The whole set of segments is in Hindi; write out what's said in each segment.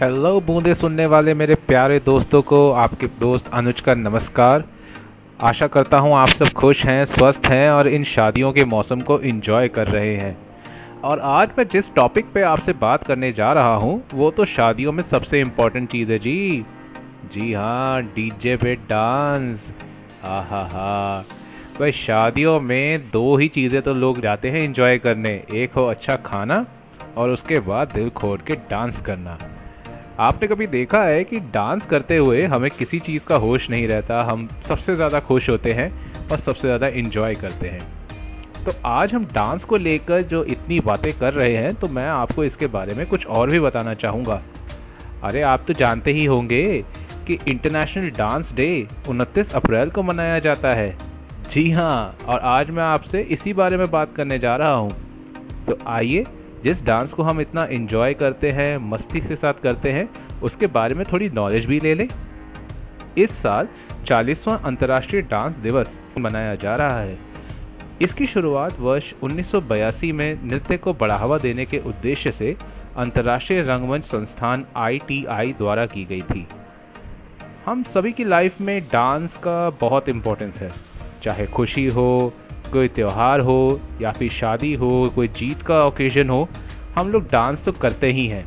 हेलो बूंदे सुनने वाले मेरे प्यारे दोस्तों को, आपके दोस्त अनुज का नमस्कार। आशा करता हूँ आप सब खुश हैं, स्वस्थ हैं और इन शादियों के मौसम को एंजॉय कर रहे हैं। और आज मैं जिस टॉपिक पे आपसे बात करने जा रहा हूँ, वो तो शादियों में सबसे इम्पोर्टेंट चीज़ है, जी। जी हाँ डीजे पे डांस हा हा हा भाई, शादियों में दो ही चीज़ें तो लोग जाते हैं एंजॉय करने। एक हो अच्छा खाना और उसके बाद दिल खोल के डांस करना। आपने कभी देखा है कि डांस करते हुए हमें किसी चीज़ का होश नहीं रहता? हम सबसे ज़्यादा खुश होते हैं और सबसे ज़्यादा इंजॉय करते हैं। तो आज हम डांस को लेकर जो इतनी बातें कर रहे हैं तो मैं आपको इसके बारे में कुछ और भी बताना चाहूँगा। अरे, आप तो जानते ही होंगे कि इंटरनेशनल डांस डे 29 अप्रैल को मनाया जाता है। जी हाँ और आज मैं आपसे इसी बारे में बात करने जा रहा हूँ। तो आइए जिस डांस को हम इतना इंजॉय करते हैं, मस्ती के साथ करते हैं, उसके बारे में थोड़ी नॉलेज भी ले लें। इस साल चालीसवां अंतर्राष्ट्रीय डांस दिवस मनाया जा रहा है। इसकी शुरुआत वर्ष 1982 में नृत्य को बढ़ावा देने के उद्देश्य से अंतर्राष्ट्रीय रंगमंच संस्थान आईटीआई द्वारा की गई थी। हम सभी की लाइफ में डांस का बहुत इंपॉर्टेंस है। चाहे खुशी हो कोई त्यौहार हो या फिर शादी हो कोई जीत का ओकेजन हो हम लोग डांस तो करते ही हैं।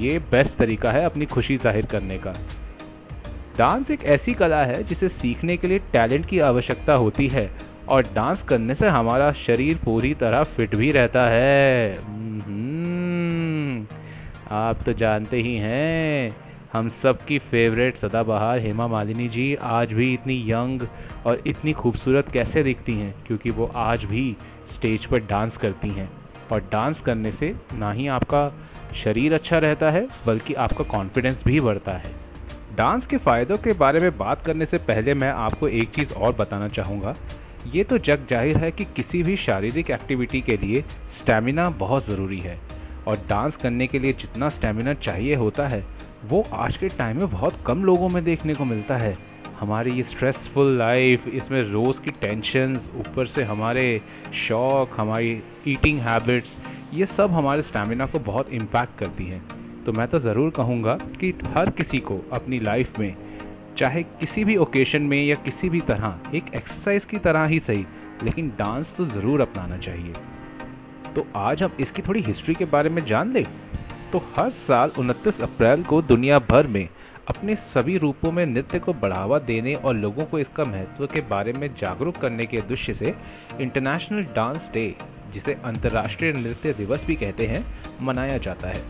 ये बेस्ट तरीका है अपनी खुशी ज़ाहिर करने का। डांस एक ऐसी कला है जिसे सीखने के लिए टैलेंट की आवश्यकता होती है और डांस करने से हमारा शरीर पूरी तरह फिट भी रहता है। हम्म, आप तो जानते ही हैं। हम सब की फेवरेट सदाबहार हेमा मालिनी जी आज भी इतनी यंग और इतनी खूबसूरत कैसे दिखती हैं? क्योंकि वो आज भी स्टेज पर डांस करती हैं। और डांस करने से ना ही आपका शरीर अच्छा रहता है, बल्कि आपका कॉन्फिडेंस भी बढ़ता है। डांस के फ़ायदों के बारे में बात करने से पहले मैं आपको एक चीज़ और बताना चाहूँगा। ये तो जग ज़ाहिर है कि किसी भी शारीरिक एक्टिविटी के लिए स्टैमिना बहुत ज़रूरी है। और डांस करने के लिए जितना स्टैमिना चाहिए होता है वो आज के टाइम में बहुत कम लोगों में देखने को मिलता है। हमारी ये स्ट्रेसफुल लाइफ इसमें रोज़ की टेंशन्स ऊपर से हमारे शौक, हमारी ईटिंग हैबिट्स ये सब हमारे स्टेमिना को बहुत इम्पैक्ट करती हैं। तो मैं तो ज़रूर कहूँगा कि हर किसी को अपनी लाइफ में, चाहे किसी भी ओकेशन में या किसी भी तरह, एक एक्सरसाइज की तरह ही सही, लेकिन डांस तो ज़रूर अपनाना चाहिए। तो आज हम इसकी थोड़ी हिस्ट्री के बारे में जान लें? तो हर साल 29 अप्रैल को दुनिया भर में अपने सभी रूपों में नृत्य को बढ़ावा देने और लोगों को इसका महत्व के बारे में जागरूक करने के उद्देश्य से इंटरनेशनल डांस डे जिसे अंतर्राष्ट्रीय नृत्य दिवस भी कहते हैं, मनाया जाता है।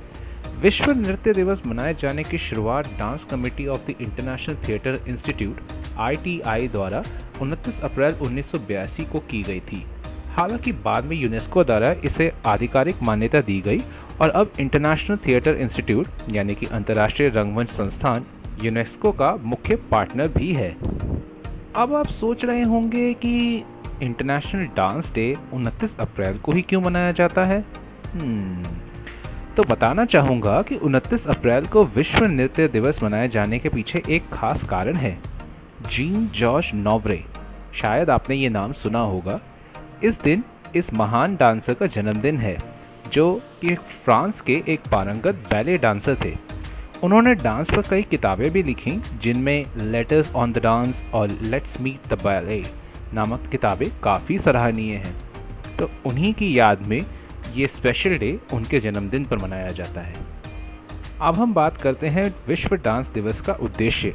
विश्व नृत्य दिवस मनाए जाने की शुरुआत dance committee of the international theatre institute ITI द्वारा 29 अप्रैल 1982 को की गई थी। हालाँकि बाद में यूनेस्को द्वारा इसे आधिकारिक मान्यता दी गई और अब इंटरनेशनल थिएटर इंस्टीट्यूट यानी कि अंतर्राष्ट्रीय रंगमंच संस्थान यूनेस्को का मुख्य पार्टनर भी है। अब आप सोच रहे होंगे कि इंटरनेशनल डांस डे 29 अप्रैल को ही क्यों मनाया जाता है? hmm, तो बताना चाहूँगा कि 29 अप्रैल को विश्व नृत्य दिवस मनाए जाने के पीछे एक खास कारण है। जीन जॉर्ज नोवरे शायद आपने ये नाम सुना होगा। इस दिन इस महान डांसर का जन्मदिन है, जो कि फ्रांस के एक पारंगत बैले डांसर थे। उन्होंने डांस पर कई किताबें भी लिखी, जिनमें लेटर्स ऑन द डांस और लेट्स मीट द बैले नामक किताबें काफ़ी सराहनीय हैं। तो उन्हीं की याद में ये स्पेशल डे उनके जन्मदिन पर मनाया जाता है। अब हम बात करते हैं विश्व डांस दिवस का उद्देश्य।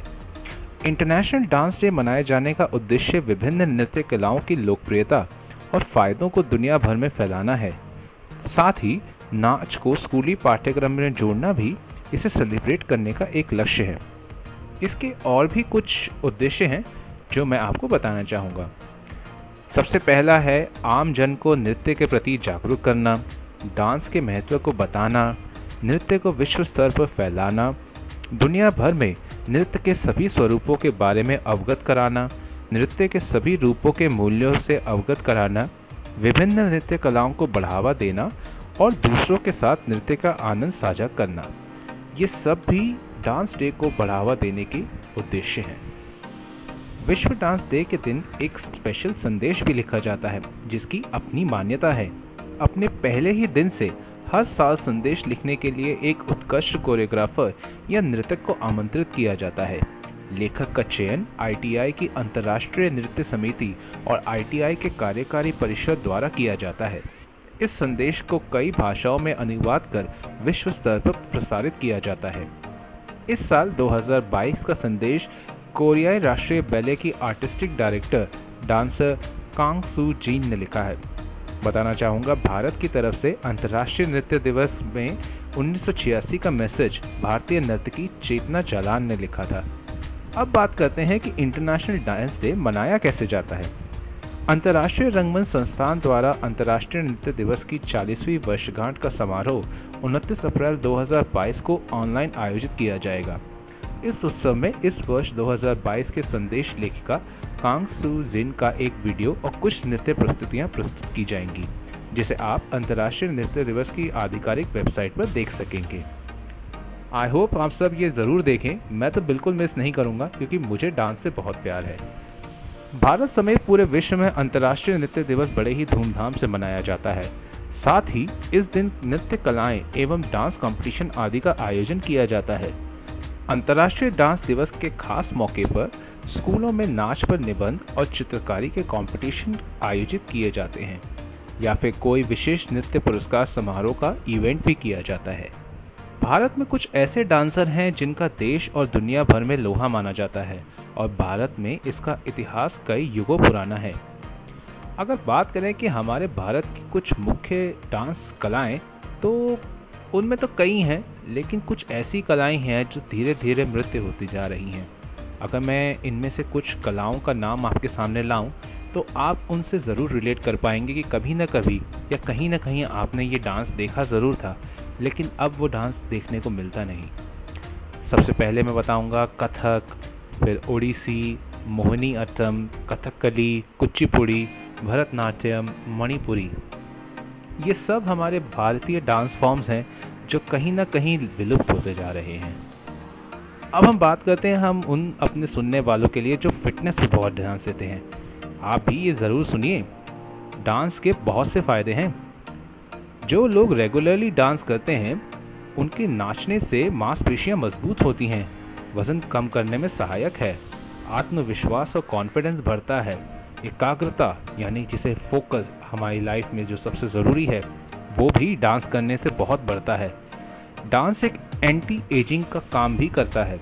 इंटरनेशनल डांस डे मनाए जाने का उद्देश्य विभिन्न नृत्य कलाओं की लोकप्रियता और फायदों को दुनिया भर में फैलाना है। साथ ही, नाच को स्कूली पाठ्यक्रम में जोड़ना भी इसे सेलिब्रेट करने का एक लक्ष्य है। इसके और भी कुछ उद्देश्य हैं जो मैं आपको बताना चाहूँगा। सबसे पहला है आम जन को नृत्य के प्रति जागरूक करना, डांस के महत्व को बताना, नृत्य को विश्व स्तर पर फैलाना, दुनिया भर में नृत्य के सभी स्वरूपों के बारे में अवगत कराना नृत्य के सभी रूपों के मूल्यों से अवगत कराना, विभिन्न नृत्य कलाओं को बढ़ावा देना और दूसरों के साथ नृत्य का आनंद साझा करना, ये सब भी डांस डे को बढ़ावा देने के उद्देश्य हैं। विश्व डांस डे के दिन एक स्पेशल संदेश भी लिखा जाता है, जिसकी अपनी मान्यता है। अपने पहले ही दिन से हर साल संदेश लिखने के लिए एक उत्कृष्ट कोरियोग्राफर या नृतक को आमंत्रित किया जाता है। लेखक का चयन आईटीआई की अंतर्राष्ट्रीय नृत्य समिति और आईटीआई के कार्यकारी परिषद द्वारा किया जाता है। इस संदेश को कई भाषाओं में अनुवाद कर विश्व स्तर पर प्रसारित किया जाता है। इस साल 2022 का संदेश कोरियाई राष्ट्रीय बैले की artistic director, dancer Kang Su Jin ने लिखा है। बताना चाहूँगा, भारत की तरफ़ से अंतर्राष्ट्रीय नृत्य दिवस में 1986 का मैसेज भारतीय नर्तकी चेतना जालान ने लिखा था। अब बात करते हैं कि इंटरनेशनल डांस डे मनाया कैसे जाता है। अंतर्राष्ट्रीय रंगमंच संस्थान द्वारा अंतर्राष्ट्रीय नृत्य दिवस की 40वीं वर्षगांठ का समारोह 29 अप्रैल 2022 को ऑनलाइन आयोजित किया जाएगा। इस उत्सव में इस वर्ष 2022 के संदेश लेखिका कांग सू जिन का एक वीडियो और कुछ नृत्य प्रस्तुतियाँ प्रस्तुत की जाएँगी, जिसे आप अंतर्राष्ट्रीय नृत्य दिवस की आधिकारिक वेबसाइट पर देख सकेंगे। आई होप आप सब ये ज़रूर देखें। मैं तो बिल्कुल मिस नहीं करूँगा, क्योंकि मुझे डांस से बहुत प्यार है। भारत समेत पूरे विश्व में अंतर्राष्ट्रीय नृत्य दिवस बड़े ही धूमधाम से मनाया जाता है। साथ ही, इस दिन नृत्य कलाएँ एवं डांस कंपटीशन आदि का आयोजन किया जाता है। अंतर्राष्ट्रीय डांस दिवस के खास मौके पर स्कूलों में नाच पर निबंध और चित्रकारी के कंपटीशन आयोजित किए जाते हैं, या फिर कोई विशेष नृत्य पुरस्कार समारोह का इवेंट भी किया जाता है। भारत में कुछ ऐसे डांसर हैं जिनका देश और दुनिया भर में लोहा माना जाता है और भारत में इसका इतिहास कई युगों पुराना है। अगर बात करें कि हमारे भारत की कुछ मुख्य डांस कलाएँ तो उनमें तो कई हैं, लेकिन कुछ ऐसी कलाएँ हैं जो धीरे धीरे मृत्यु होती जा रही हैं। अगर मैं इनमें से कुछ कलाओं का नाम आपके सामने लाऊं तो आप उनसे ज़रूर रिलेट कर पाएँगे कि कभी ना कभी या कहीं ना कहीं आपने ये डांस देखा ज़रूर था। लेकिन अब वो डांस देखने को मिलता नहीं। सबसे पहले मैं बताऊँगा कथक, फिर ओडिसी, मोहिनी अट्टम, कथकली, कुचिपुड़ी, भरतनाट्यम, मणिपुरी। ये सब हमारे भारतीय डांस फॉर्म्स हैं जो कहीं ना कहीं विलुप्त होते जा रहे हैं। अब हम बात करते हैं हम उन अपने सुनने वालों के लिए जो फिटनेस पे बहुत ध्यान देते हैं। आप भी ये ज़रूर सुनिए। डांस के बहुत से फ़ायदे हैं। जो लोग रेगुलरली डांस करते हैं, उनके नाचने से मांसपेशियाँ मज़बूत होती हैं। वज़न कम करने में सहायक है। आत्मविश्वास और कॉन्फिडेंस बढ़ता है। एकाग्रता, यानी जिसे फोकस हमारी लाइफ में जो सबसे ज़रूरी है, वो भी डांस करने से बहुत बढ़ता है। डांस एक एंटी एजिंग का काम भी करता है।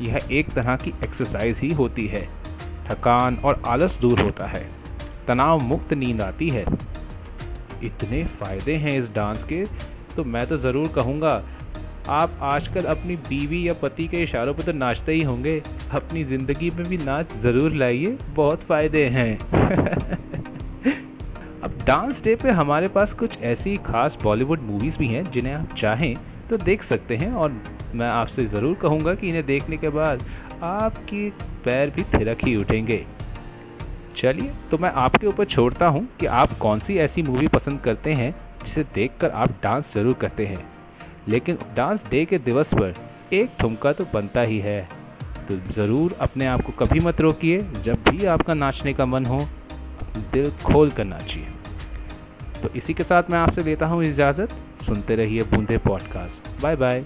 यह एक तरह की एक्सरसाइज ही होती है। थकान और आलस दूर होता है। तनाव मुक्त नींद आती है। इतने फ़ायदे हैं इस डांस के तो मैं तो ज़रूर कहूँगा, आप आजकल अपनी बीवी या पति के इशारों पर तो नाचते ही होंगे, अपनी ज़िंदगी में भी नाच ज़रूर लाइए, बहुत फ़ायदे हैं। अब डांस डे पे हमारे पास कुछ ऐसी खास बॉलीवुड मूवीज़ भी हैं, जिन्हें आप चाहें तो देख सकते हैं, और मैं आपसे ज़रूर कहूँगा कि इन्हें देखने के बाद आपके पैर भी थिरक ही उठेंगे। चलिए तो मैं आपके ऊपर छोड़ता हूँ कि आप कौन सी ऐसी मूवी पसंद करते हैं जिसे देखकर आप डांस ज़रूर करते हैं। लेकिन डांस डे के दिवस पर एक ठुमका तो बनता ही है। तो ज़रूर अपने आप को कभी मत रोकिए, जब भी आपका नाचने का मन हो, दिल खोल कर नाचिए। तो इसी के साथ मैं आपसे लेता हूँ इजाज़त। सुनते रहिए बूंदे पॉडकास्ट बाय बाय